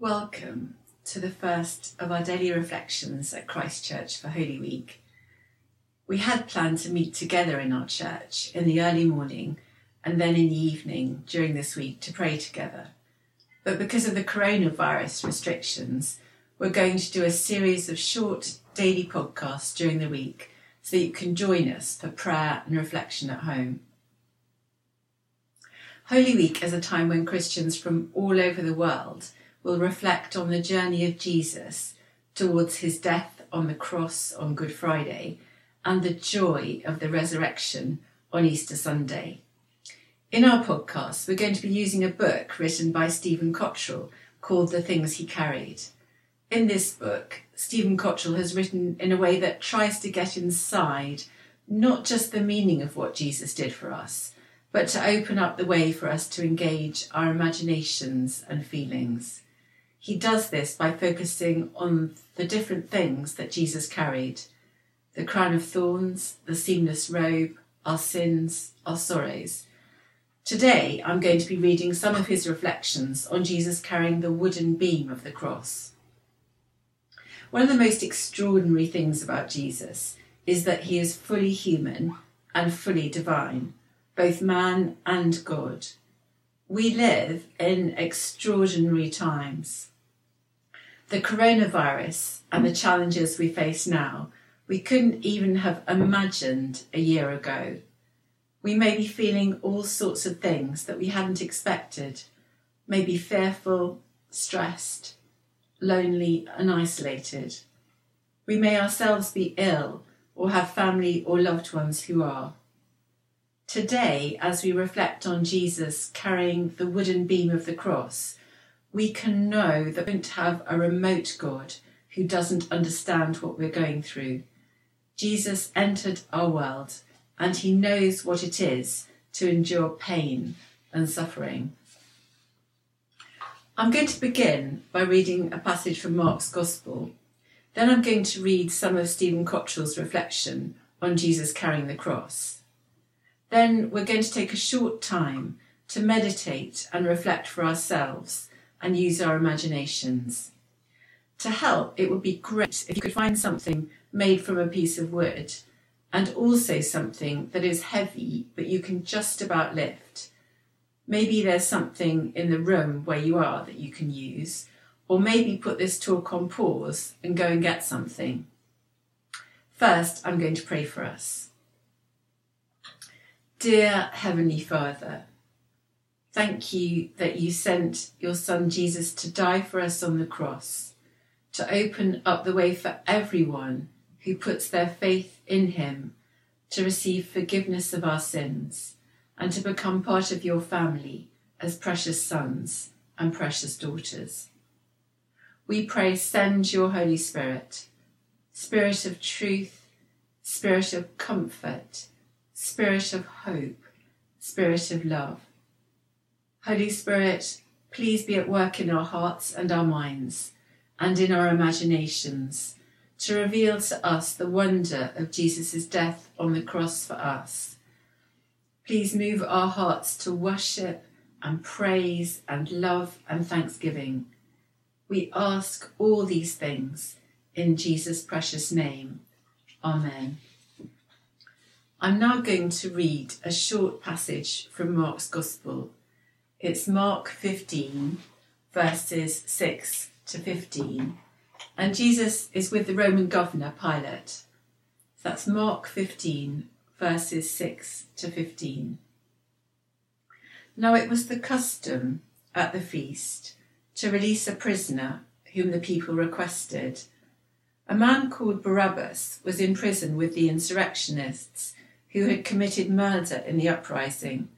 Welcome to the first of our daily reflections at Christchurch for Holy Week. We had planned to meet together in our church in the early morning and then in the evening during this week to pray together. But because of the coronavirus restrictions, we're going to do a series of short daily podcasts during the week so that you can join us for prayer and reflection at home. Holy Week is a time when Christians from all over the world will reflect on the journey of Jesus towards his death on the cross on Good Friday and the joy of the resurrection on Easter Sunday. In our podcast, we're going to be using a book written by Stephen Cottrell called The Things He Carried. In this book, Stephen Cottrell has written in a way that tries to get inside not just the meaning of what Jesus did for us, but to open up the way for us to engage our imaginations and feelings. He does this by focusing on the different things that Jesus carried the crown of thorns, the seamless robe, our sins, our sorrows. Today, I'm going to be reading some of his reflections on Jesus carrying the wooden beam of the cross. One of the most extraordinary things about Jesus is that he is fully human and fully divine, both man and God. We live in extraordinary times the coronavirus and the challenges we face now, we couldn't even have imagined a year ago. We may be feeling all sorts of things that we hadn't expected, maybe fearful, stressed, lonely, and isolated. We may ourselves be ill or have family or loved ones who are. Today, as we reflect on Jesus carrying the wooden beam of the cross, we can know that we don't have a remote God who doesn't understand what we're going through. Jesus entered our world and he knows what it is to endure pain and suffering. I'm going to begin by reading a passage from Mark's Gospel. Then I'm going to read some of Stephen Cottrell's reflection on Jesus carrying the cross. Then we're going to take a short time to meditate and reflect for ourselves and use our imaginations. To help, it would be great if you could find something made from a piece of wood and also something that is heavy but you can just about lift. Maybe there's something in the room where you are that you can use, or maybe put this talk on pause and go and get something. First, I'm going to pray for us. Dear Heavenly Father, Thank you that you sent your Son Jesus to die for us on the cross, to open up the way for everyone who puts their faith in him to receive forgiveness of our sins and to become part of your family as precious sons and precious daughters. We pray, send your Holy Spirit, Spirit of truth, Spirit of comfort, Spirit of hope, Spirit of love Holy Spirit, please be at work in our hearts and our minds and in our imaginations to reveal to us the wonder of Jesus' death on the cross for us. Please move our hearts to worship and praise and love and thanksgiving. We ask all these things in Jesus' precious name. Amen. I'm now going to read a short passage from Mark's Gospel it's Mark 15, verses 6 to 15. And Jesus is with the Roman governor Pilate. So That's Mark 15, verses 6 to 15. Now it was the custom at the feast to release a prisoner whom the people requested. A man called Barabbas was in prison with the insurrectionists who had committed murder in the uprising.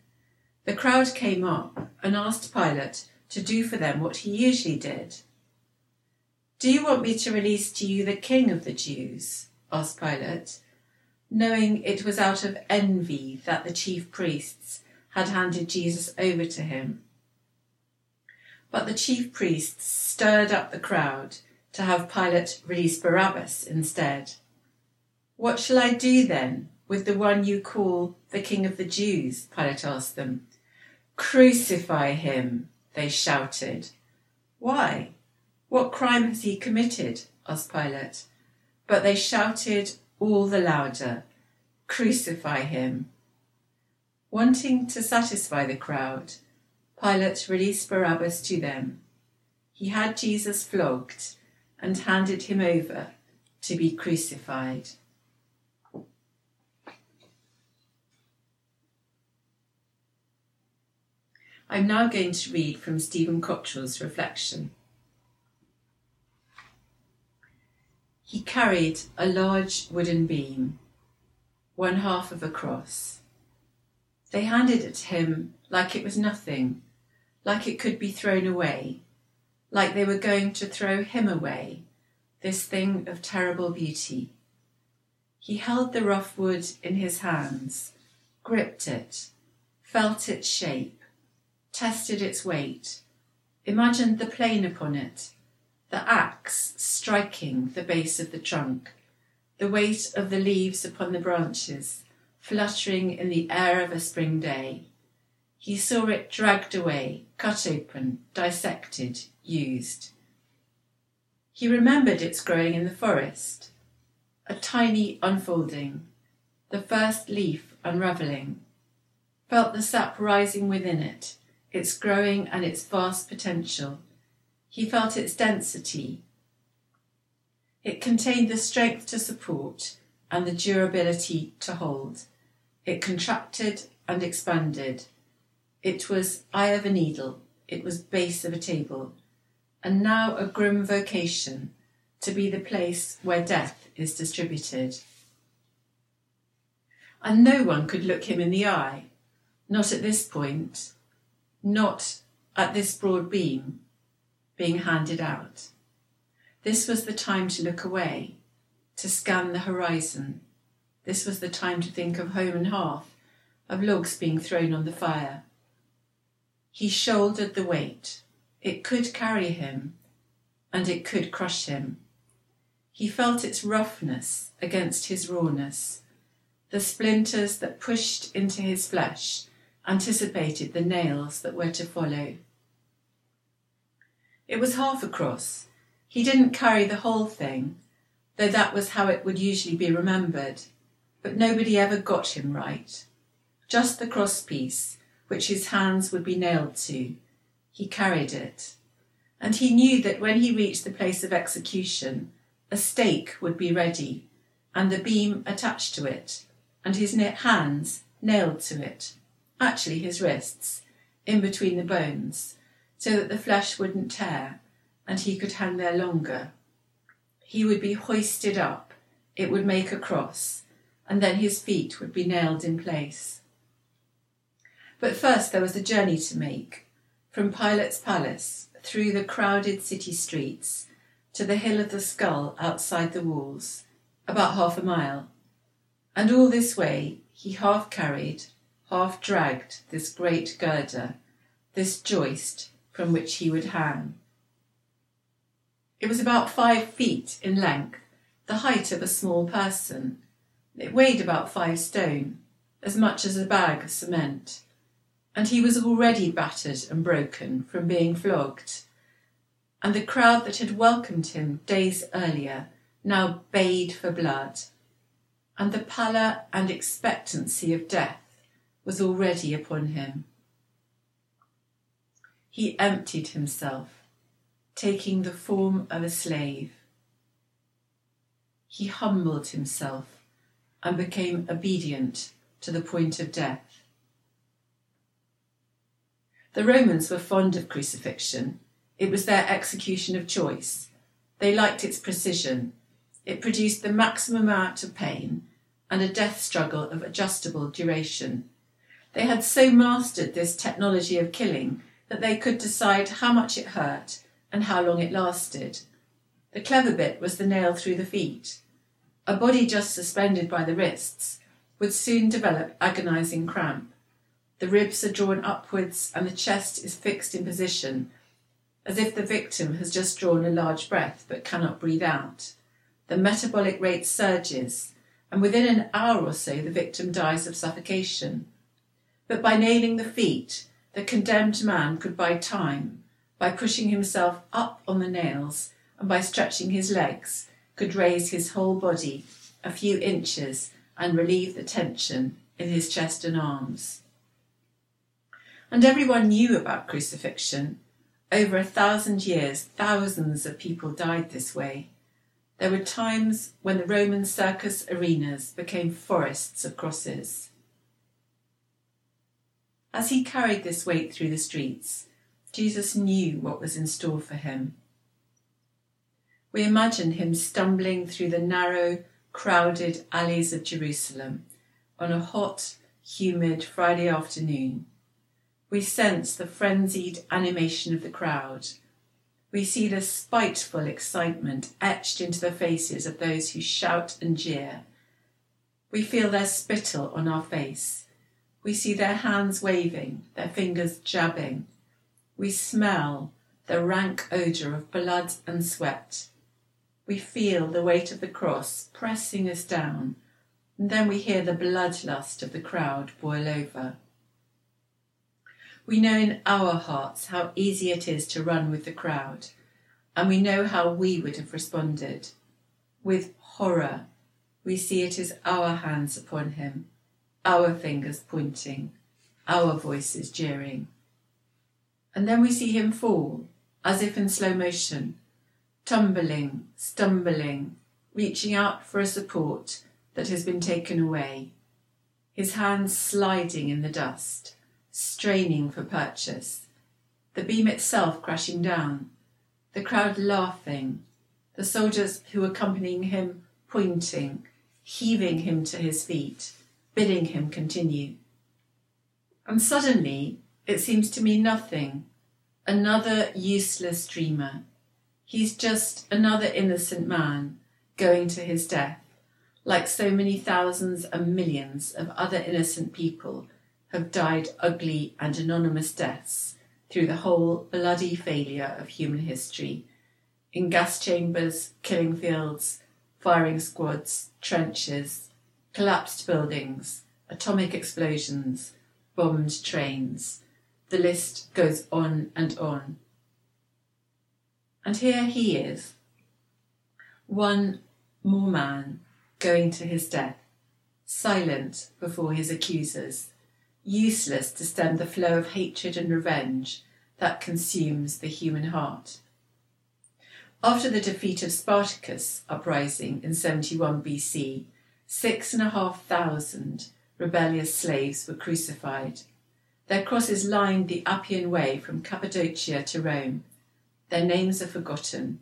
The crowd came up and asked Pilate to do for them what he usually did. Do you want me to release to you the king of the Jews? asked Pilate, knowing it was out of envy that the chief priests had handed Jesus over to him. But the chief priests stirred up the crowd to have Pilate release Barabbas instead. What shall I do then with the one you call the king of the Jews? Pilate asked them. Crucify him, they shouted. Why? What crime has he committed? asked Pilate. But they shouted all the louder, Crucify him! Wanting to satisfy the crowd, Pilate released Barabbas to them. He had Jesus flogged and handed him over to be crucified. I'm now going to read from Stephen Cottrell's reflection. He carried a large wooden beam, one half of a cross. They handed it to him like it was nothing, like it could be thrown away, like they were going to throw him away, this thing of terrible beauty. He held the rough wood in his hands, gripped it, felt its shape, tested its weight, imagined the plane upon it, the axe striking the base of the trunk, the weight of the leaves upon the branches, fluttering in the air of a spring day. He saw it dragged away, cut open, dissected, used. He remembered its growing in the forest, a tiny unfolding, the first leaf unravelling, felt the sap rising within it, its growing and its vast potential. He felt its density. It contained the strength to support and the durability to hold. It contracted and expanded. It was eye of a needle. It was base of a table. And now a grim vocation to be the place where death is distributed. And no one could look him in the eye, not at this point, not at this broad beam being handed out. This was the time to look away, to scan the horizon. This was the time to think of home and hearth, of logs being thrown on the fire. He shouldered the weight. It could carry him, and it could crush him. He felt its roughness against his rawness, the splinters that pushed into his flesh anticipated the nails that were to follow. It was half a cross. He didn't carry the whole thing, though that was how it would usually be remembered. But nobody ever got him right. Just the cross piece, which his hands would be nailed to. He carried it. And he knew that when he reached the place of execution, a stake would be ready, and the beam attached to it, and his hands nailed to it actually his wrists, in between the bones, so that the flesh wouldn't tear and he could hang there longer. He would be hoisted up, it would make a cross, and then his feet would be nailed in place. But first there was a journey to make from Pilate's palace through the crowded city streets to the hill of the skull outside the walls, about half a mile. And all this way he half carried, half dragged this great girder, this joist from which he would hang. It was about five feet in length, the height of a small person. It weighed about five stone, as much as a bag of cement, and he was already battered and broken from being flogged. And the crowd that had welcomed him days earlier now bayed for blood, and the pallor and expectancy of death was already upon him. He emptied himself, taking the form of a slave. He humbled himself and became obedient to the point of death. The Romans were fond of crucifixion. It was their execution of choice. They liked its precision. It produced the maximum amount of pain and a death struggle of adjustable duration. They had so mastered this technology of killing that they could decide how much it hurt and how long it lasted. The clever bit was the nail through the feet. A body just suspended by the wrists would soon develop agonizing cramp. The ribs are drawn upwards and the chest is fixed in position, as if the victim has just drawn a large breath but cannot breathe out. The metabolic rate surges, and within an hour or so the victim dies of suffocation. But by nailing the feet, the condemned man could buy time, by pushing himself up on the nails and by stretching his legs, could raise his whole body a few inches and relieve the tension in his chest and arms. And everyone knew about crucifixion. Over a thousand years, thousands of people died this way. There were times when the Roman circus arenas became forests of crosses. As he carried this weight through the streets, Jesus knew what was in store for him. We imagine him stumbling through the narrow, crowded alleys of Jerusalem on a hot, humid Friday afternoon. We sense the frenzied animation of the crowd. We see the spiteful excitement etched into the faces of those who shout and jeer. We feel their spittle on our face. We see their hands waving, their fingers jabbing. We smell the rank odour of blood and sweat. We feel the weight of the cross pressing us down, and then we hear the bloodlust of the crowd boil over. We know in our hearts how easy it is to run with the crowd, and we know how we would have responded. With horror, we see it is our hands upon him, our fingers pointing, our voices jeering. And then we see him fall, as if in slow motion, tumbling, stumbling, reaching out for a support that has been taken away, his hands sliding in the dust, straining for purchase, the beam itself crashing down, the crowd laughing, the soldiers who accompanying him pointing, heaving him to his feet, bidding him continue. And suddenly it seems to me nothing, another useless dreamer. He's just another innocent man going to his death, like so many thousands and millions of other innocent people have died ugly and anonymous deaths through the whole bloody failure of human history. In gas chambers, killing fields, firing squads, trenches, collapsed buildings, atomic explosions, bombed trains. The list goes on and on. And here he is, one more man going to his death, silent before his accusers, useless to stem the flow of hatred and revenge that consumes the human heart. After the defeat of Spartacus uprising in 71 BC, six and a half thousand rebellious slaves were crucified. Their crosses lined the Appian Way from Cappadocia to Rome their names are forgotten.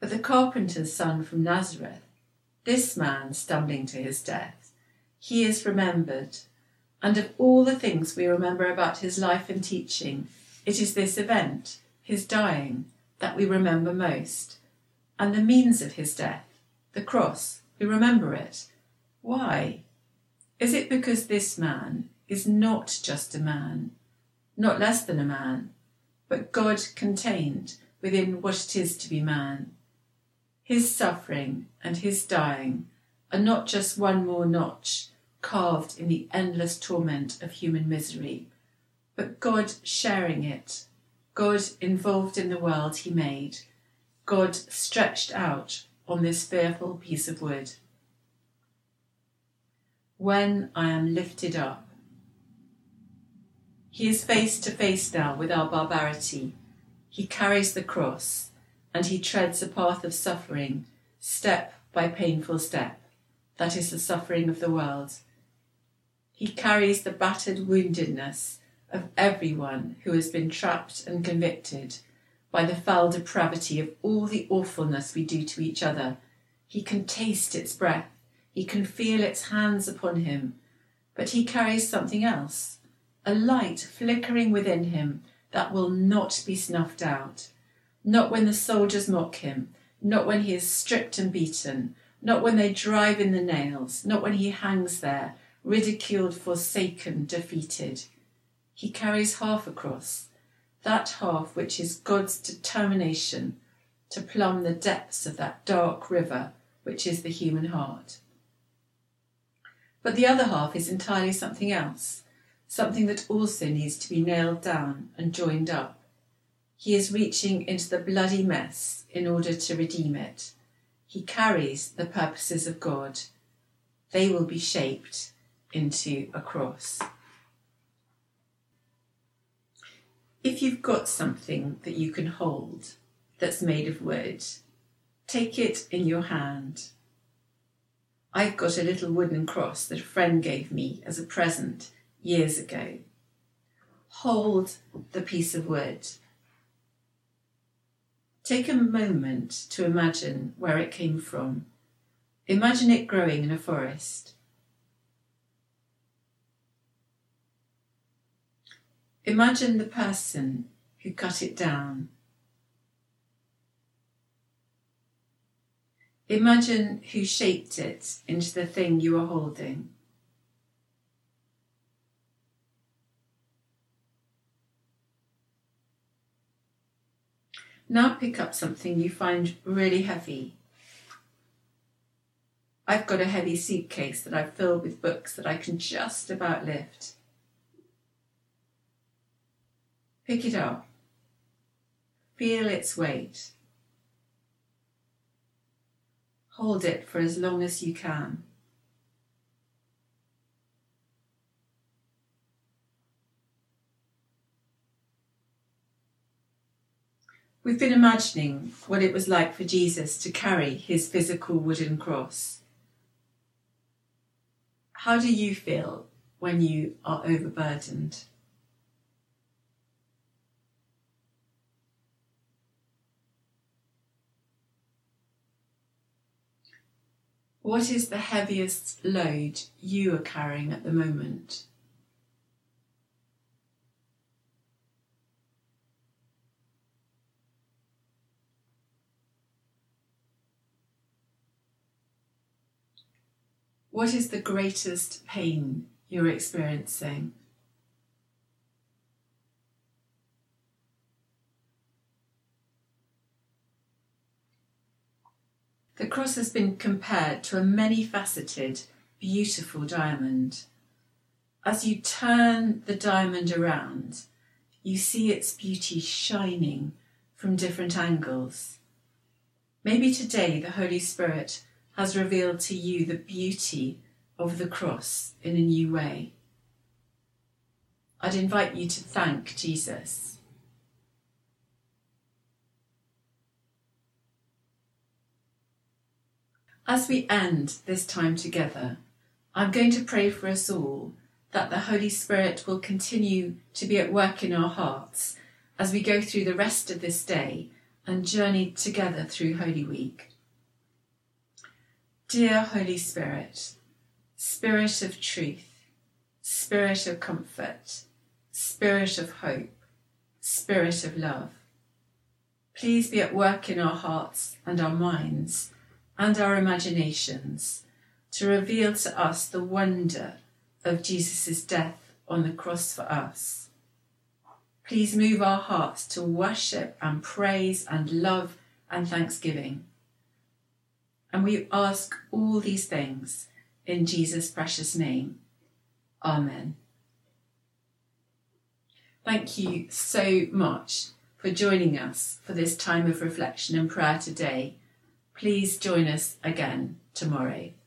But the carpenter's son from Nazareth, this man stumbling to his death, he is remembered. And of all the things we remember about his life and teaching, it is this event, his dying, that we remember most. And the means of his death, the cross, we remember it. Why? Is it because this man is not just a man, not less than a man, but God contained within what it is to be man. His suffering and his dying are not just one more notch carved in the endless torment of human misery, but God sharing it, God involved in the world he made, God stretched out on this fearful piece of wood. When I am lifted up, he is face to face now with our barbarity. He carries the cross and he treads a path of suffering, step by painful step. That is the suffering of the world. He carries the battered woundedness of everyone who has been trapped and convicted by the foul depravity of all the awfulness we do to each other. He can taste its breath, he can feel its hands upon him, but he carries something else a light flickering within him that will not be snuffed out. Not when the soldiers mock him, not when he is stripped and beaten, not when they drive in the nails, not when he hangs there, ridiculed, forsaken, defeated. He carries half a cross, that half which is God's determination to plumb the depths of that dark river which is the human heart. But the other half is entirely something else something that also needs to be nailed down and joined up. He is reaching into the bloody mess in order to redeem it. He carries the purposes of God. They will be shaped into a cross. If you've got something that you can hold that's made of wood, take it in your hand. I've got a little wooden cross that a friend gave me as a present years ago. Hold the piece of wood. Take a moment to imagine where it came from. Imagine it growing in a forest. Imagine the person who cut it down. Imagine who shaped it into the thing you are holding. Now pick up something you find really heavy. I've got a heavy suitcase that I've filled with books that I can just about lift. Pick it up. Feel its weight. Hold it for as long as you can. We've been imagining what it was like for Jesus to carry his physical wooden cross. How do you feel when you are overburdened? What is the heaviest load you are carrying at the moment? What is the greatest pain you're experiencing? The cross has been compared to a many faceted, beautiful diamond. As you turn the diamond around, you see its beauty shining from different angles. Maybe today the Holy Spirit has revealed to you the beauty of the cross in a new way. I'd invite you to thank Jesus. As we end this time together, I'm going to pray for us all that the Holy Spirit will continue to be at work in our hearts as we go through the rest of this day and journey together through Holy Week. Dear Holy Spirit, Spirit of truth, Spirit of comfort, Spirit of hope, Spirit of love, please be at work in our hearts and our minds and our imaginations to reveal to us the wonder of Jesus' death on the cross for us. Please move our hearts to worship and praise and love and thanksgiving. And we ask all these things in Jesus' precious name. Amen. Thank you so much for joining us for this time of reflection and prayer today. Please join us again tomorrow.